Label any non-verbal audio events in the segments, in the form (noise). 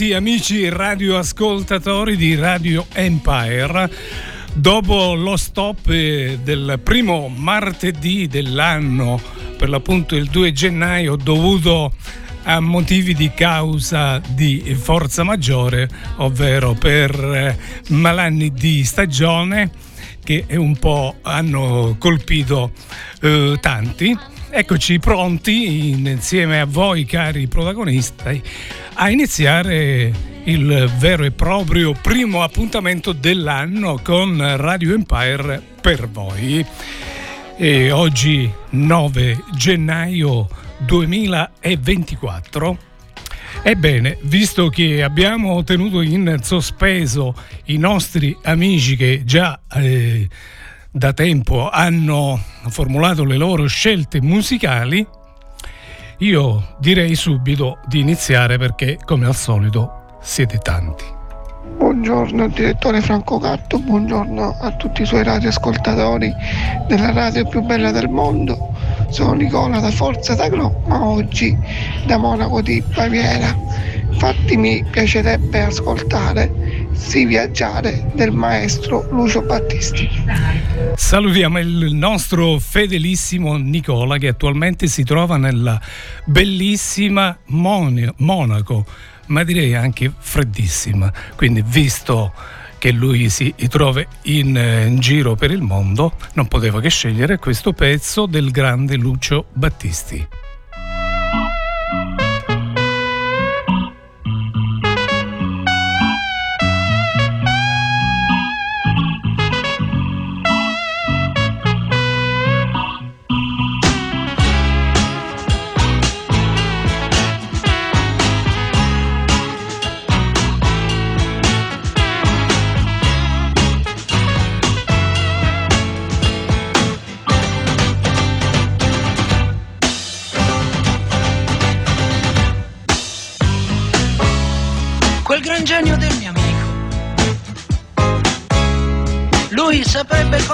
ritrovati amici radioascoltatori di Radio Empire. Dopo lo stop eh, del primo martedì dell'anno, per l'appunto il 2 gennaio, dovuto a motivi di causa di forza maggiore, ovvero per eh, malanni di stagione che un po' hanno colpito eh, tanti. Eccoci pronti insieme a voi cari protagonisti a iniziare il vero e proprio primo appuntamento dell'anno con Radio Empire per voi. E oggi 9 gennaio 2024. Ebbene, visto che abbiamo tenuto in sospeso i nostri amici che già eh, da tempo hanno formulato le loro scelte musicali, io direi subito di iniziare perché, come al solito, siete tanti. Buongiorno direttore Franco Gatto, buongiorno a tutti i suoi radioascoltatori della radio più bella del mondo. Sono Nicola da Forza d'Agro, ma oggi da Monaco di Baviera. Infatti mi piacerebbe ascoltare Si viaggiare del maestro Lucio Battisti. Salutiamo il nostro fedelissimo Nicola che attualmente si trova nella bellissima Mon- Monaco, ma direi anche freddissima. Quindi visto che lui si trova in, in, giro per il mondo, non poteva che scegliere questo pezzo del grande Lucio Battisti.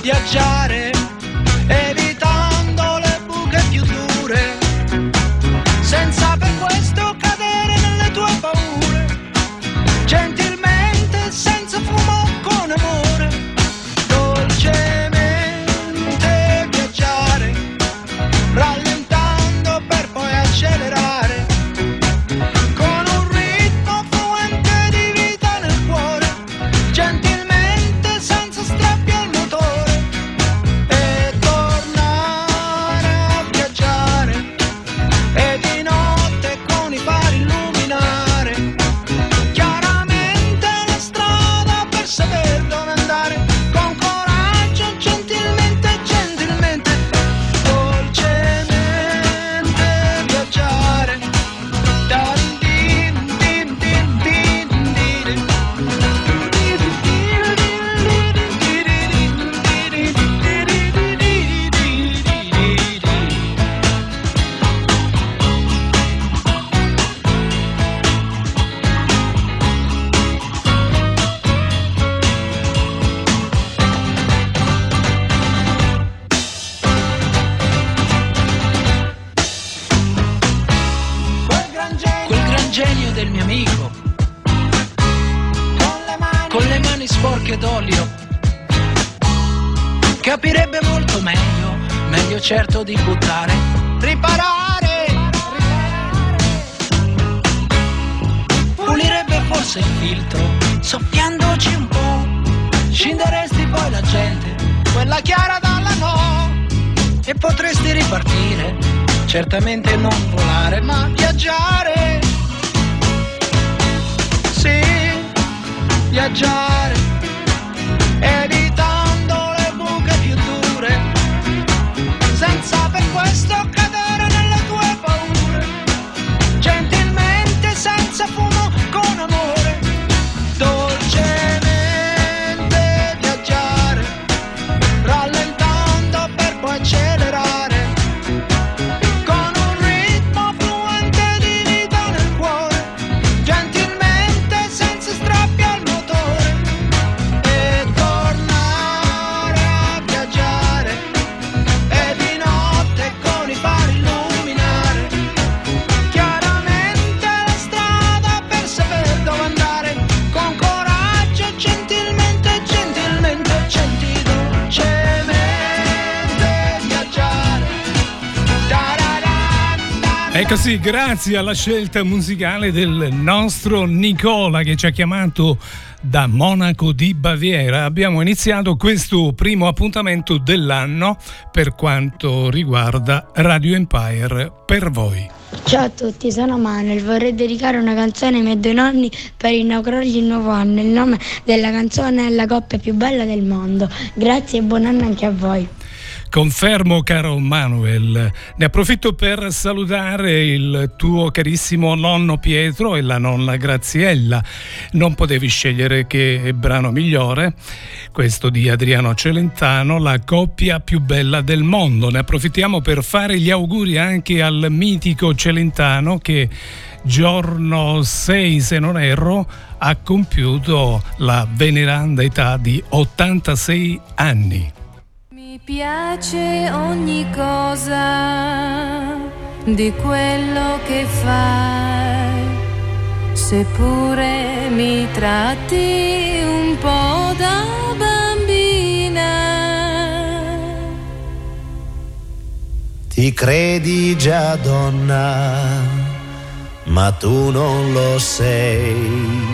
Viaggiare certo di buttare, riparare. Pulirebbe forse il filtro, soffiandoci un po'. Scinderesti poi la gente, quella chiara dalla no. E potresti ripartire, certamente non volare, ma viaggiare. Sì, viaggiare. Così, grazie alla scelta musicale del nostro Nicola che ci ha chiamato da Monaco di Baviera, abbiamo iniziato questo primo appuntamento dell'anno per quanto riguarda Radio Empire per voi. Ciao a tutti, sono Manuel. Vorrei dedicare una canzone ai miei due nonni per inaugurargli il nuovo anno. Il nome della canzone è La coppia più bella del mondo. Grazie e buon anno anche a voi. Confermo, caro Manuel. Ne approfitto per salutare il tuo carissimo nonno Pietro e la nonna Graziella. Non potevi scegliere che brano migliore, questo di Adriano Celentano, la coppia più bella del mondo. Ne approfittiamo per fare gli auguri anche al mitico Celentano che giorno 6, se non erro, ha compiuto la veneranda età di 86 anni. Mi piace ogni cosa di quello che fai, seppure mi tratti un po' da bambina. Ti credi già donna, ma tu non lo sei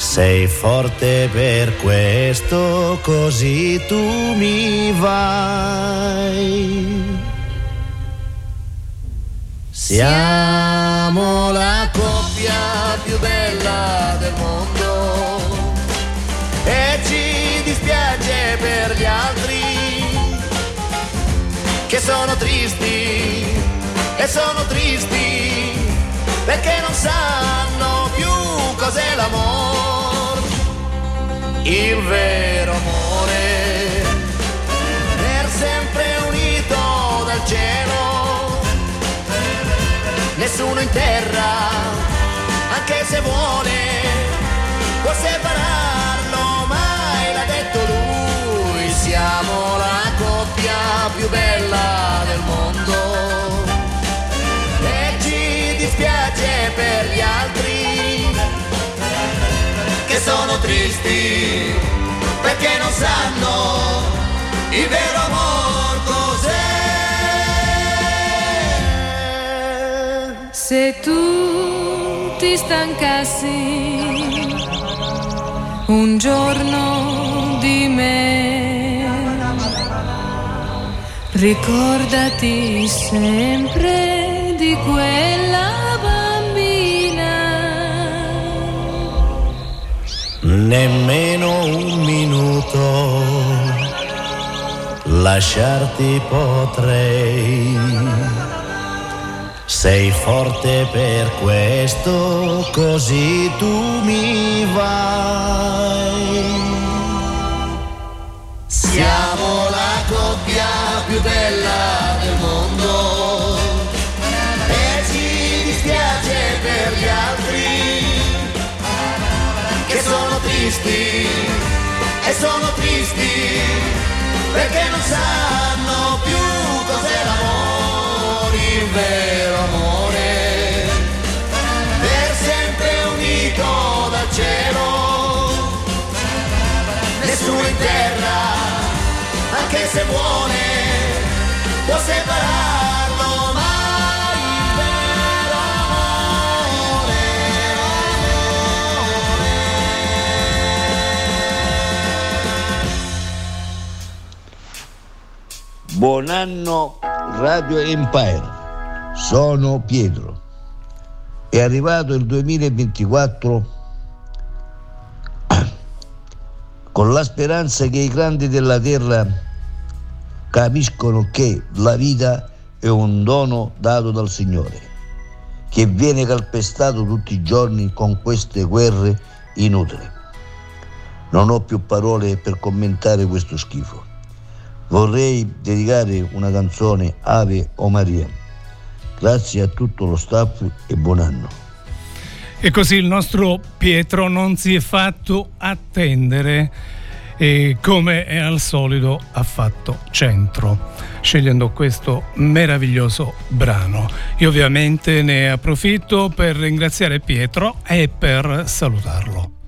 sei forte per questo, così tu mi vai. Siamo la coppia più bella del mondo e ci dispiace per gli altri che sono tristi e sono tristi perché non sanno cos'è l'amore, il vero amore, tristi perché non sanno il vero amor cos'è. Se tu ti stancassi un giorno di me, ricordati sempre di quella nemmeno un minuto lasciarti potrei. Sei forte per questo, così tu mi vai. Siamo la coppia più bella tristi e sono tristi perché non sanno più cos'è l'amore, il vero amore, per sempre unito dal cielo, nessuno in terra, anche se vuole, può separare. Buon anno Radio Empire, sono Pietro. È arrivato il 2024 (coughs) con la speranza che i grandi della terra capiscono che la vita è un dono dato dal Signore, che viene calpestato tutti i giorni con queste guerre inutili. Non ho più parole per commentare questo schifo. Vorrei dedicare una canzone Ave o Maria. Grazie a tutto lo staff e buon anno. E così il nostro Pietro non si è fatto attendere e come è al solito ha fatto centro scegliendo questo meraviglioso brano. Io ovviamente ne approfitto per ringraziare Pietro e per salutarlo.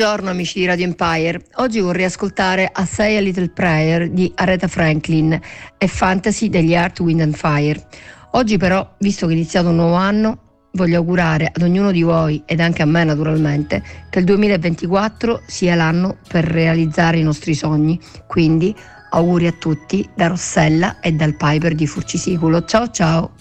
Buongiorno amici di Radio Empire. Oggi vorrei ascoltare A Say a Little Prayer di Aretha Franklin e Fantasy degli Art, Wind and Fire. Oggi però, visto che è iniziato un nuovo anno, voglio augurare ad ognuno di voi ed anche a me naturalmente che il 2024 sia l'anno per realizzare i nostri sogni. Quindi auguri a tutti da Rossella e dal Piper di Furcisiculo. Ciao ciao!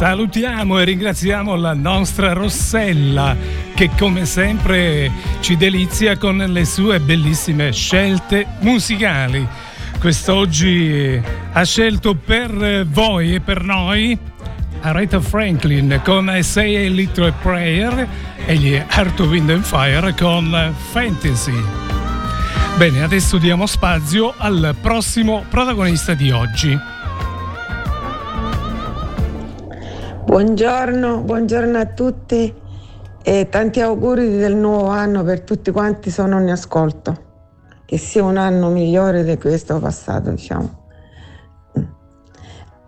Salutiamo e ringraziamo la nostra Rossella che come sempre ci delizia con le sue bellissime scelte musicali. Quest'oggi ha scelto per voi e per noi Aretha Franklin con Say a Little Prayer e gli Heart of Wind and Fire con Fantasy. Bene, adesso diamo spazio al prossimo protagonista di oggi. Buongiorno, buongiorno a tutti e tanti auguri del nuovo anno per tutti quanti sono in ascolto. Che sia un anno migliore di questo passato, diciamo.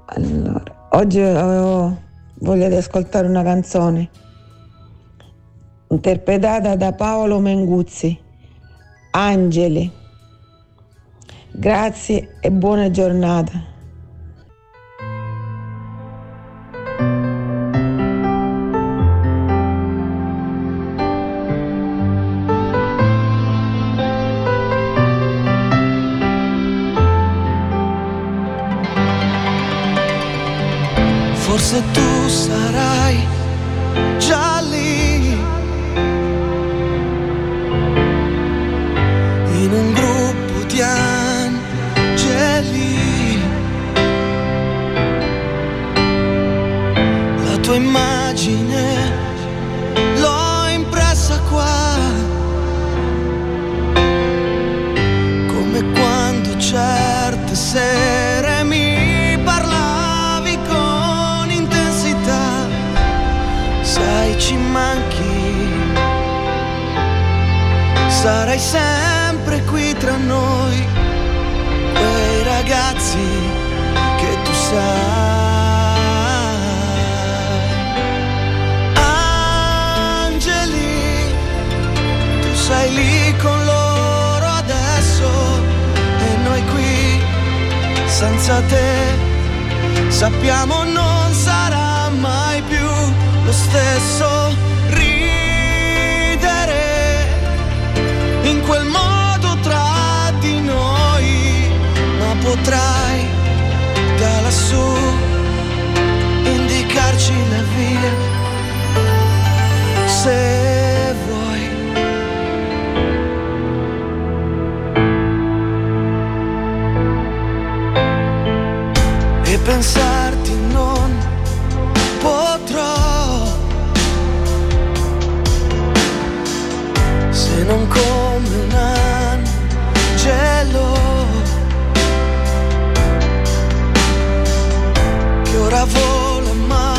Allora, oggi avevo voglia di ascoltare una canzone interpretata da Paolo Menguzzi, Angeli. Grazie e buona giornata. Certe sere ci manchi, sarai sempre qui tra noi, quei ragazzi senza te sappiamo non sarà mai più lo stesso ridere. In quel modo tra di noi, ma potrai da lassù indicarci la via. Se pensarti non potrò. Se non come un angelo che ora vola ma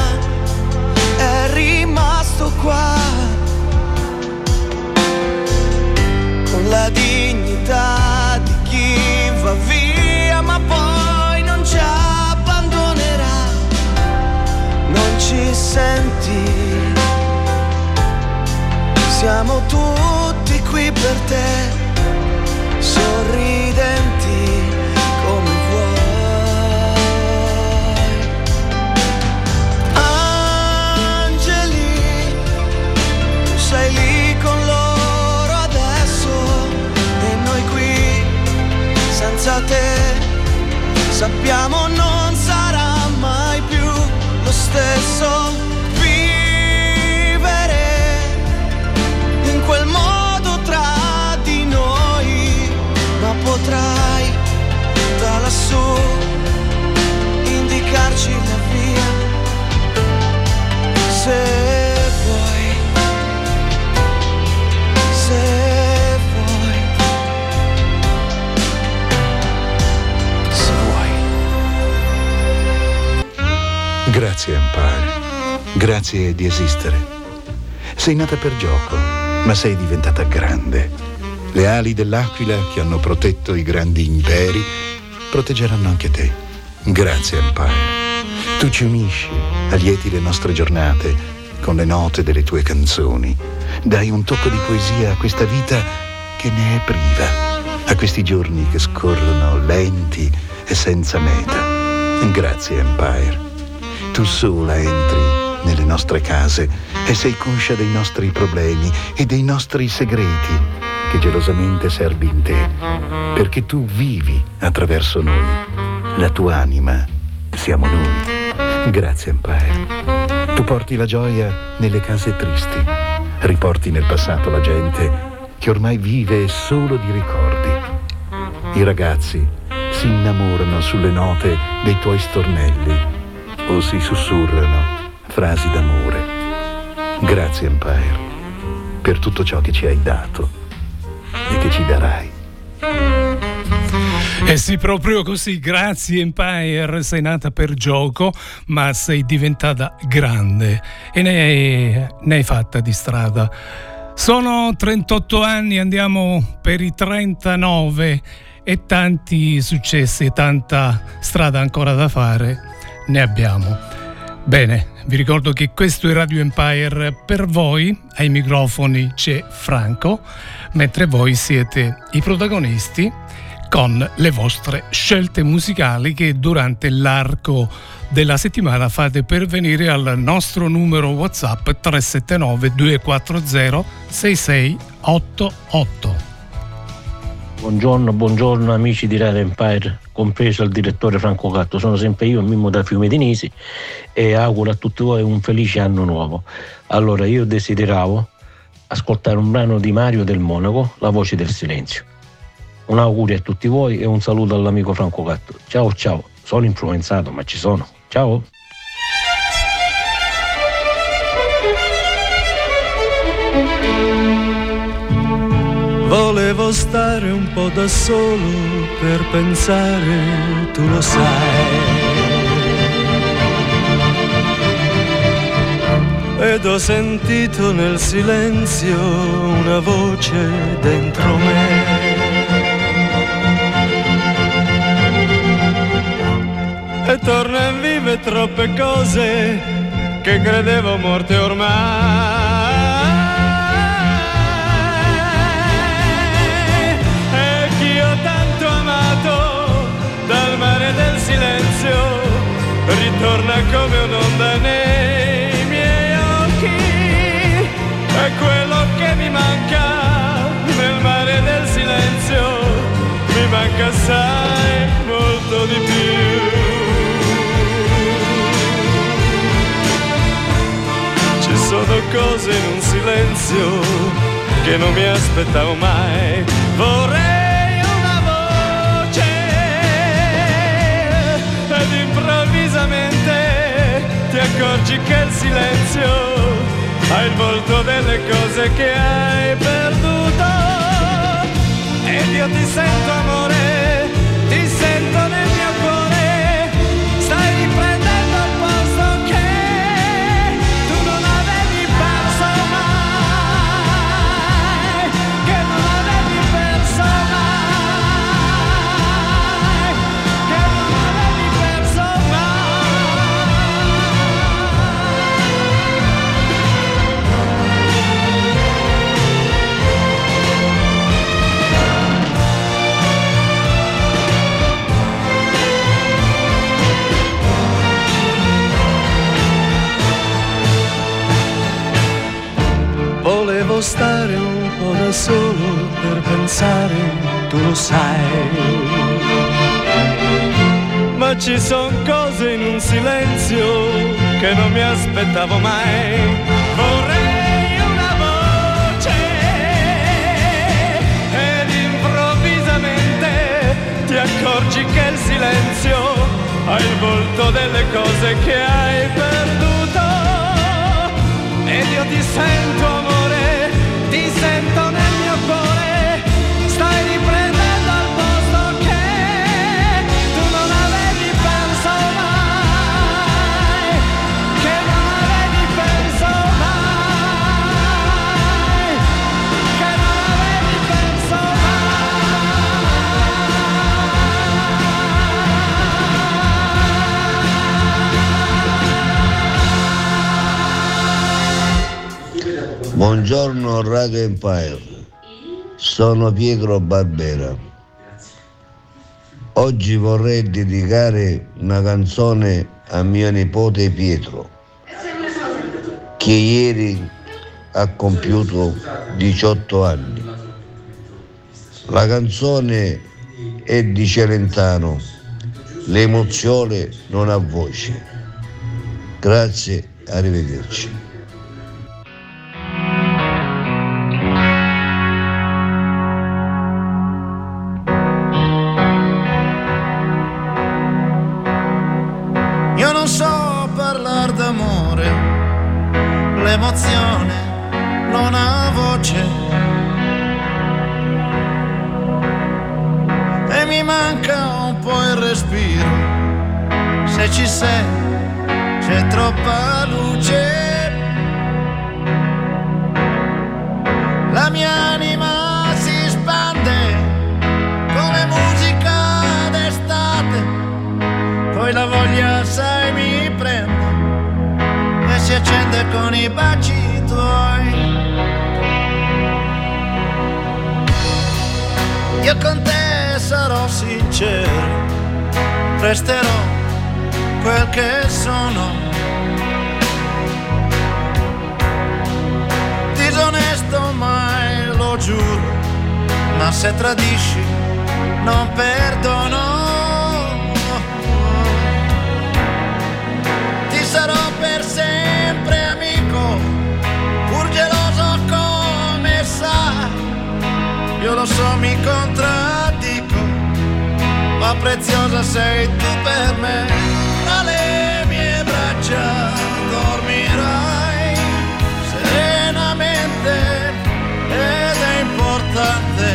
è rimasto qua. Con la dignità per te, di esistere. Sei nata per gioco ma sei diventata grande. Le ali dell'aquila che hanno protetto i grandi imperi proteggeranno anche te. Grazie, Empire. Tu ci unisci, allieti le nostre giornate con le note delle tue canzoni. Dai un tocco di poesia a questa vita che ne è priva, a questi giorni che scorrono lenti e senza meta. Grazie Empire. Tu sola entri nelle nostre case e sei conscia dei nostri problemi e dei nostri segreti che gelosamente servi in te, perché tu vivi attraverso noi. La tua anima siamo noi. Grazie Empire. Tu porti la gioia nelle case tristi, riporti nel passato la gente che ormai vive solo di ricordi. I ragazzi si innamorano sulle note dei tuoi stornelli o si sussurrano frasi d'amore. Grazie Empire per tutto ciò che ci hai dato e che ci darai. Eh sì, proprio così, grazie Empire, sei nata per gioco, ma sei diventata grande e ne hai, ne hai fatta di strada. Sono 38 anni, andiamo per i 39 e tanti successi tanta strada ancora da fare ne abbiamo. Bene, vi ricordo che questo è Radio Empire, per voi ai microfoni c'è Franco, mentre voi siete i protagonisti con le vostre scelte musicali che durante l'arco della settimana fate pervenire al nostro numero WhatsApp 379 240 6688. Buongiorno, buongiorno amici di Radio Empire, compreso il direttore Franco Gatto. Sono sempre io, Mimmo da Fiume Denisi e auguro a tutti voi un felice anno nuovo. Allora, io desideravo ascoltare un brano di Mario del Monaco, La voce del silenzio. Un augurio a tutti voi e un saluto all'amico Franco Gatto. Ciao ciao, sono influenzato ma ci sono. Ciao. Volevo stare un po' da solo per pensare, tu lo sai. Ed ho sentito nel silenzio una voce dentro me. E torna in vive troppe cose che credevo morte ormai. Ritorna come un'onda nei miei occhi. È quello che mi manca nel mare del silenzio, mi manca assai molto di più. Ci sono cose in un silenzio che non mi aspettavo mai. Vorrei una voce ed improvvisamente ti accorgi che il silenzio ha il volto delle cose che hai perduto. Ed io ti sento amore, stare un po' da solo per pensare, tu lo sai. Ma ci sono cose in un silenzio che non mi aspettavo mai. Vorrei una voce ed improvvisamente ti accorgi che il silenzio ha il volto delle cose che hai perduto. Ed io ti sento ti Buongiorno Radio Empire. sono Pietro Barbera. Oggi vorrei dedicare una canzone a mio nipote Pietro, che ieri ha compiuto 18 anni. La canzone è di Celentano, l'emozione non ha voce. Grazie, arrivederci. Se ci sei c'è troppa luce. La mia anima si spande come musica d'estate poi la voglia sai mi prende e si accende con i baci tuoi. Io con te sarò sincero, resterò quel che sono. Disonesto mai lo giuro, ma se tradisci non perdono. ti sarò per sempre amico, pur geloso come sa. Io lo so, mi contraddico, ma preziosa sei tu per me. Braccia dormirai serenamente ed è importante,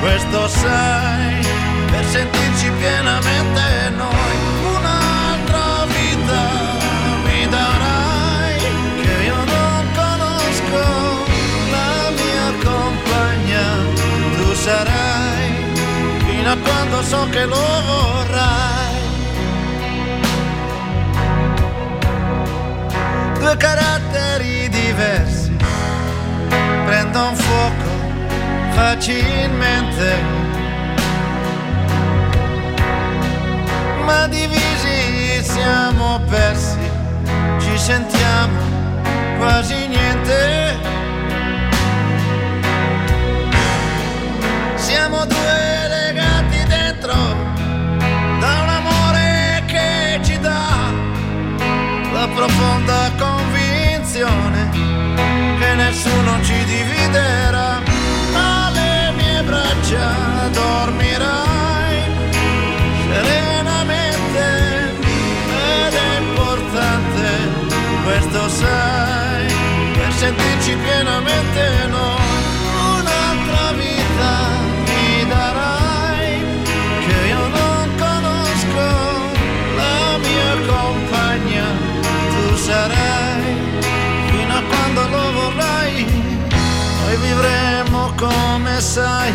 questo sai, per sentirci pienamente noi. Un'altra vita mi darai che io non conosco la mia compagna tu sarai fino a quando so che lo vorrai due caratteri diversi. Prendono fuoco facilmente. Ma divisi siamo persi, ci sentiamo quasi niente. Siamo due legati dentro profonda convinzione che nessuno ci dividerà. Alle mie braccia dormirai serenamente ed è importante, questo sai, per sentirci pienamente noi. Sarai fino a quando lo vorrai, noi vivremo come sai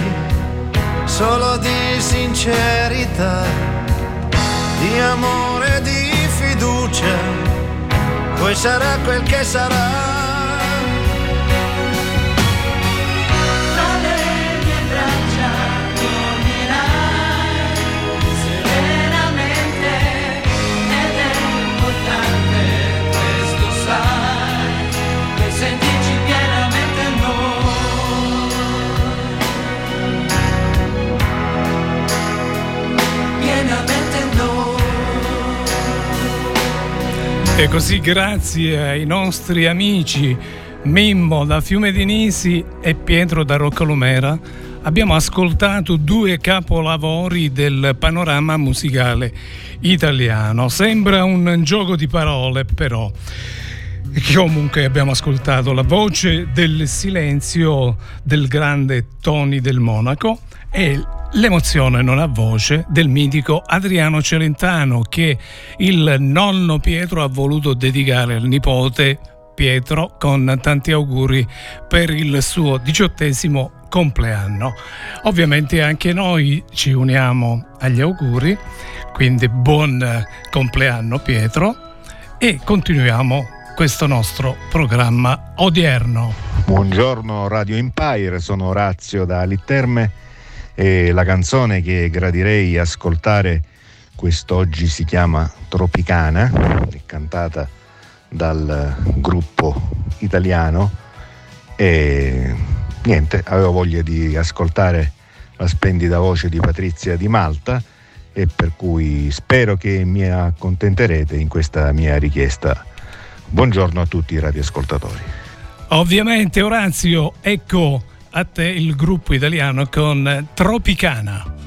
solo di sincerità, di amore, di fiducia, poi sarà quel che sarà. E così grazie ai nostri amici Mimmo da Fiume di Nisi e Pietro da Roccalumera abbiamo ascoltato due capolavori del panorama musicale italiano. Sembra un gioco di parole però. Comunque abbiamo ascoltato la voce del silenzio del grande Tony del Monaco e L'emozione non ha voce del mitico Adriano Celentano che il nonno Pietro ha voluto dedicare al nipote Pietro con tanti auguri per il suo diciottesimo compleanno. Ovviamente anche noi ci uniamo agli auguri, quindi buon compleanno Pietro e continuiamo questo nostro programma odierno. Buongiorno Radio Empire, sono Orazio da Litterme e la canzone che gradirei ascoltare quest'oggi si chiama Tropicana, è cantata dal gruppo italiano e niente, avevo voglia di ascoltare la splendida voce di Patrizia di Malta e per cui spero che mi accontenterete in questa mia richiesta. Buongiorno a tutti i radioascoltatori. Ovviamente Orazio, ecco a te il gruppo italiano con Tropicana.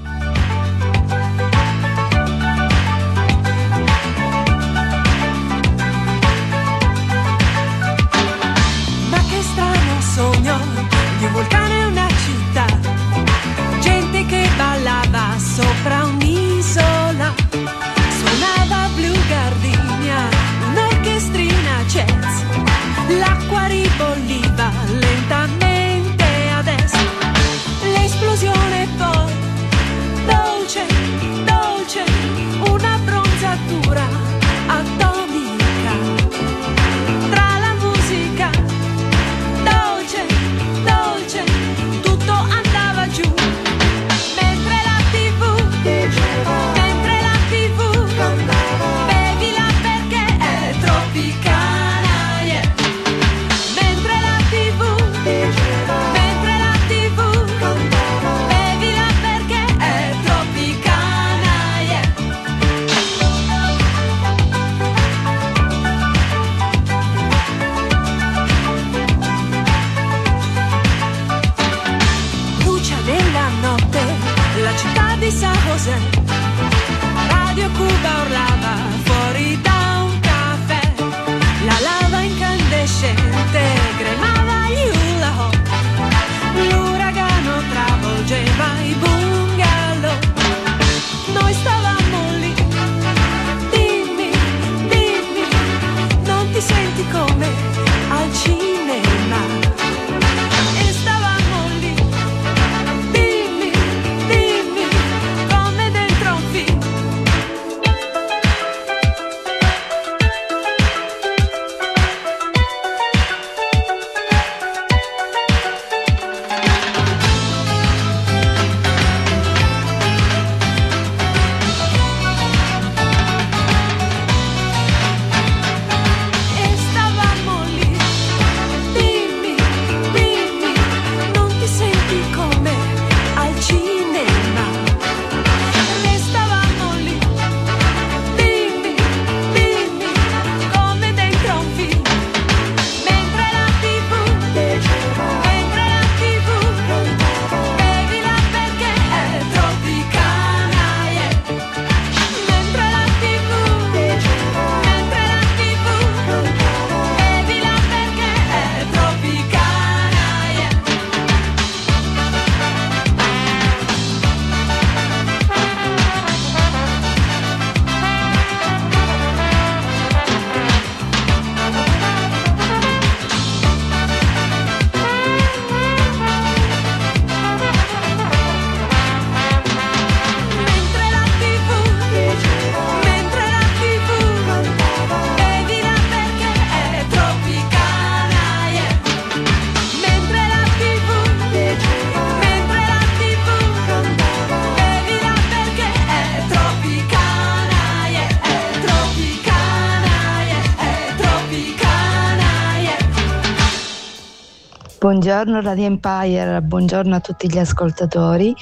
Buongiorno Radio Empire, buongiorno a tutti gli ascoltatori.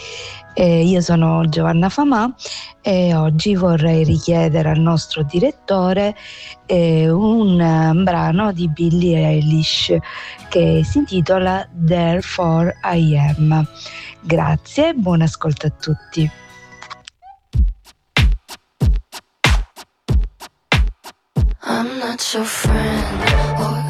Eh, io sono Giovanna Famà e oggi vorrei richiedere al nostro direttore eh, un eh, brano di Billie Eilish che si intitola Therefore I Am. Grazie e buon ascolto a tutti. I'm not your friend. Oh,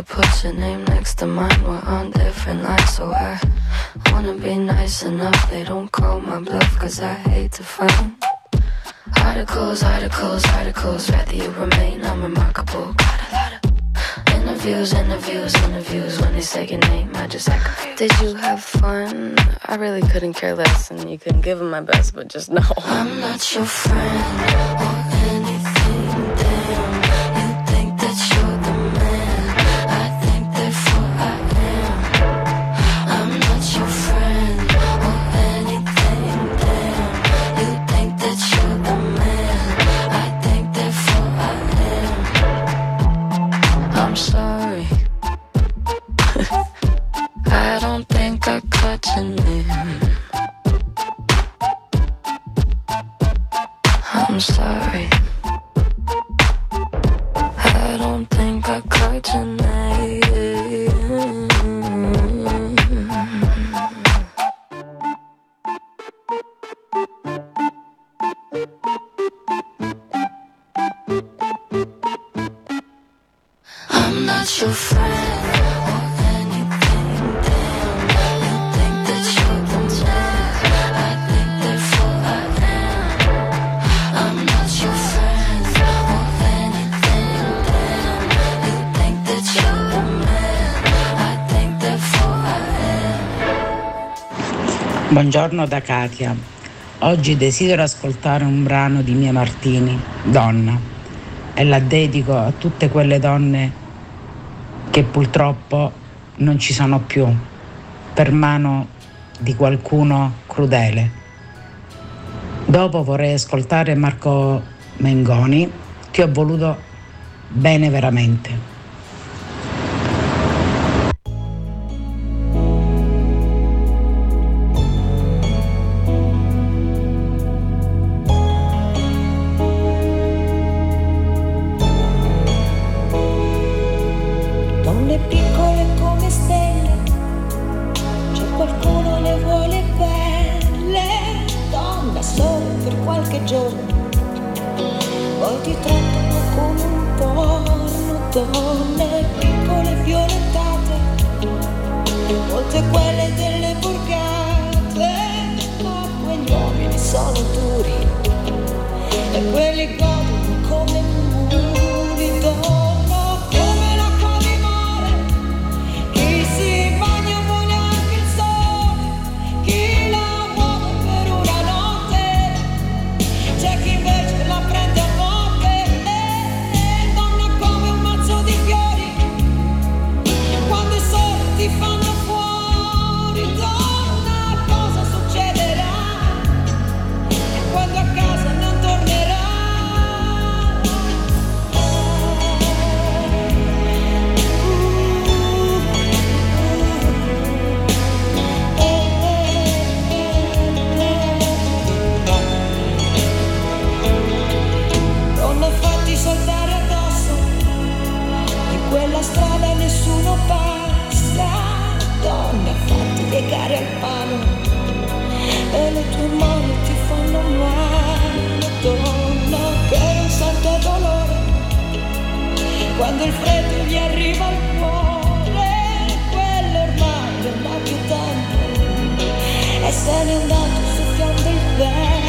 To put your name next to mine. We're on different lines, so I wanna be nice enough. They don't call my bluff, cause I hate to fight. Articles, articles, articles, rather you remain unremarkable. Got a lot of interviews, interviews, interviews. When they say your name, I just act confused. Did you have fun? I really couldn't care less, and you couldn't give them my best, but just know I'm not your friend Buongiorno da Katia. Oggi desidero ascoltare un brano di Mia Martini, Donna, e la dedico a tutte quelle donne che purtroppo non ci sono più per mano di qualcuno crudele. Dopo vorrei ascoltare Marco Mengoni, ti ho voluto bene veramente. Quando il freddo gli arriva al cuore, quello ormai non ha più tempo, e se n'è andato soffiando il vento.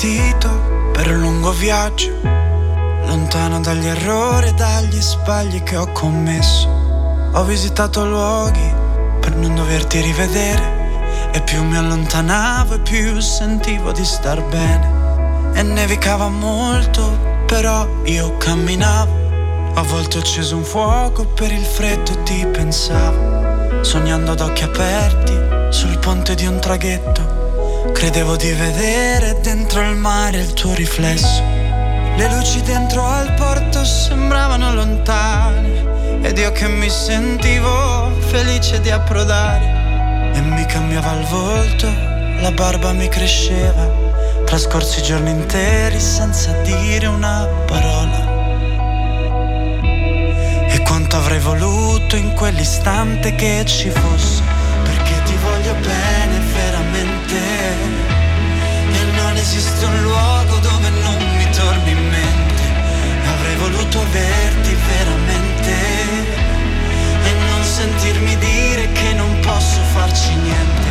Partito per un lungo viaggio, lontano dagli errori e dagli sbagli che ho commesso. Ho visitato luoghi per non doverti rivedere e più mi allontanavo e più sentivo di star bene. E nevicava molto, però io camminavo. A volte ho acceso un fuoco per il freddo e ti pensavo. Sognando ad occhi aperti sul ponte di un traghetto. Credevo di vedere dentro il mare il tuo riflesso. Le luci dentro al porto sembravano lontane. Ed io che mi sentivo felice di approdare. E mi cambiava il volto, la barba mi cresceva. Trascorsi giorni interi senza dire una parola. E quanto avrei voluto in quell'istante che ci fosse. Perché ti voglio bene esiste un luogo dove non mi torni in mente. Avrei voluto averti veramente. E non sentirmi dire che non posso farci niente.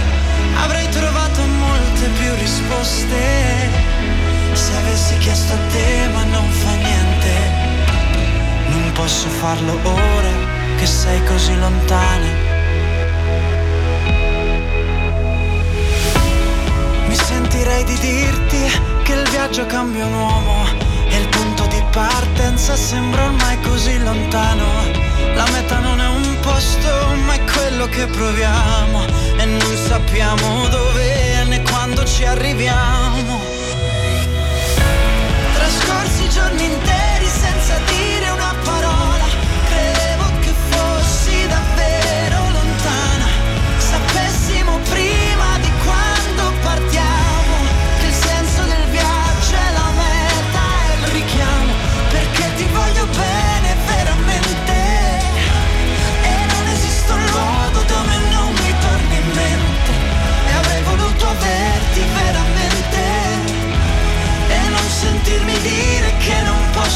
Avrei trovato molte più risposte. Se avessi chiesto a te, ma non fa niente. Non posso farlo ora che sei così lontana. Sentirei di dirti che il viaggio cambia un uomo e il punto di partenza sembra ormai così lontano. La meta non è un posto, ma è quello che proviamo e non sappiamo dove né quando ci arriviamo. Trascorsi giorni interi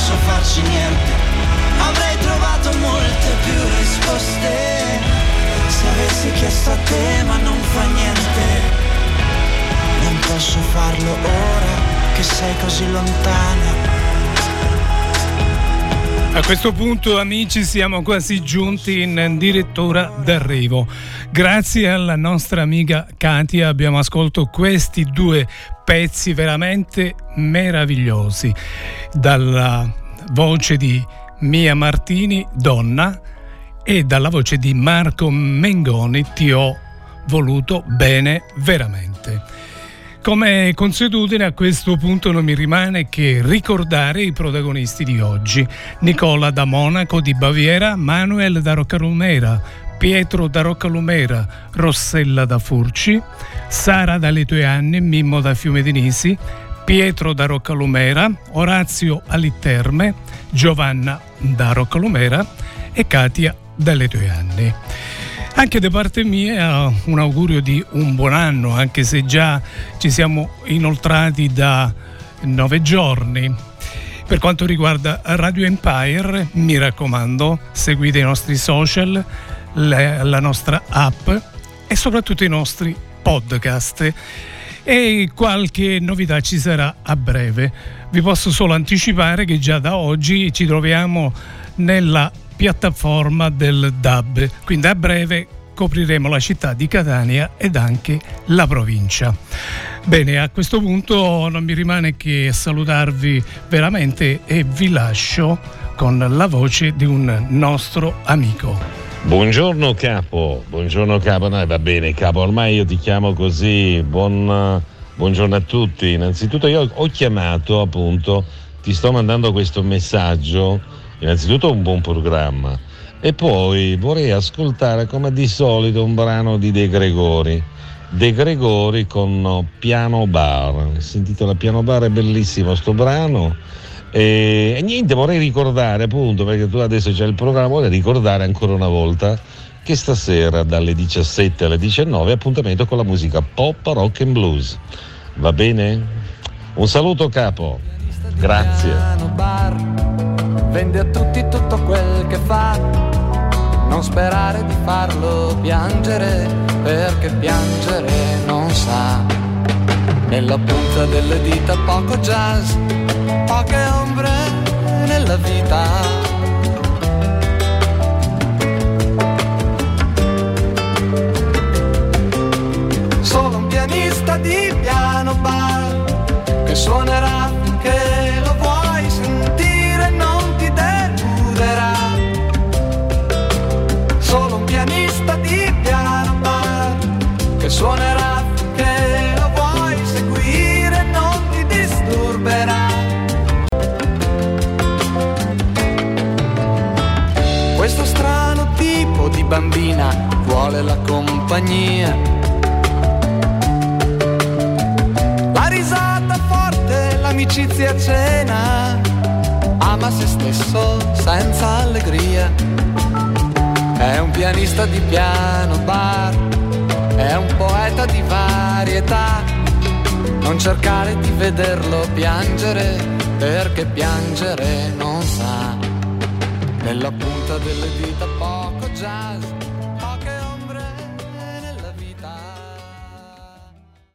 posso farci niente. Avrei trovato molte più risposte se avessi chiesto a te, ma non fa niente. Non posso farlo ora che sei così lontana. A questo punto, amici, siamo quasi giunti in addirittura d'arrivo. Grazie alla nostra amica Katia abbiamo ascoltato questi due pezzi veramente meravigliosi. Dalla voce di Mia Martini, donna, e dalla voce di Marco Mengoni, ti ho voluto bene veramente. Come consuetudine a questo punto non mi rimane che ricordare i protagonisti di oggi. Nicola da Monaco di Baviera, Manuel da Roccalumera, Pietro da Roccalumera, Rossella da Furci, Sara dalle tue anni, Mimmo da Fiume di Nisi, Pietro da Roccalumera, Orazio Alitterme, Giovanna da Roccalumera e Katia dalle tue anni. Anche da parte mia un augurio di un buon anno, anche se già ci siamo inoltrati da nove giorni. Per quanto riguarda Radio Empire, mi raccomando, seguite i nostri social, la nostra app e soprattutto i nostri podcast. E qualche novità ci sarà a breve. Vi posso solo anticipare che già da oggi ci troviamo nella piattaforma del DAB, quindi a breve copriremo la città di Catania ed anche la provincia. Bene, a questo punto non mi rimane che salutarvi veramente e vi lascio con la voce di un nostro amico. Buongiorno capo, buongiorno capo, no, va bene capo, ormai io ti chiamo così, buon, buongiorno a tutti. Innanzitutto io ho chiamato appunto, ti sto mandando questo messaggio, innanzitutto un buon programma. E poi vorrei ascoltare come di solito un brano di De Gregori. De Gregori con Piano Bar, si intitola Piano Bar, è bellissimo sto brano. E, e niente, vorrei ricordare appunto, perché tu adesso c'è il programma, vorrei ricordare ancora una volta che stasera dalle 17 alle 19 appuntamento con la musica pop, rock and blues. Va bene? Un saluto capo, grazie. Vende a tutti tutto quel che fa. Non sperare di farlo piangere, perché piangere non sa. Nella punta delle dita poco jazz, poche ombre nella vita. Solo un pianista di piano bar che suonerà finché lo vuoi sentire non ti bambina vuole la compagnia. La risata forte, l'amicizia cena, ama se stesso senza allegria. È un pianista di piano bar, è un poeta di varietà. Non cercare di vederlo piangere, perché piangere non sa. Nella punta delle dita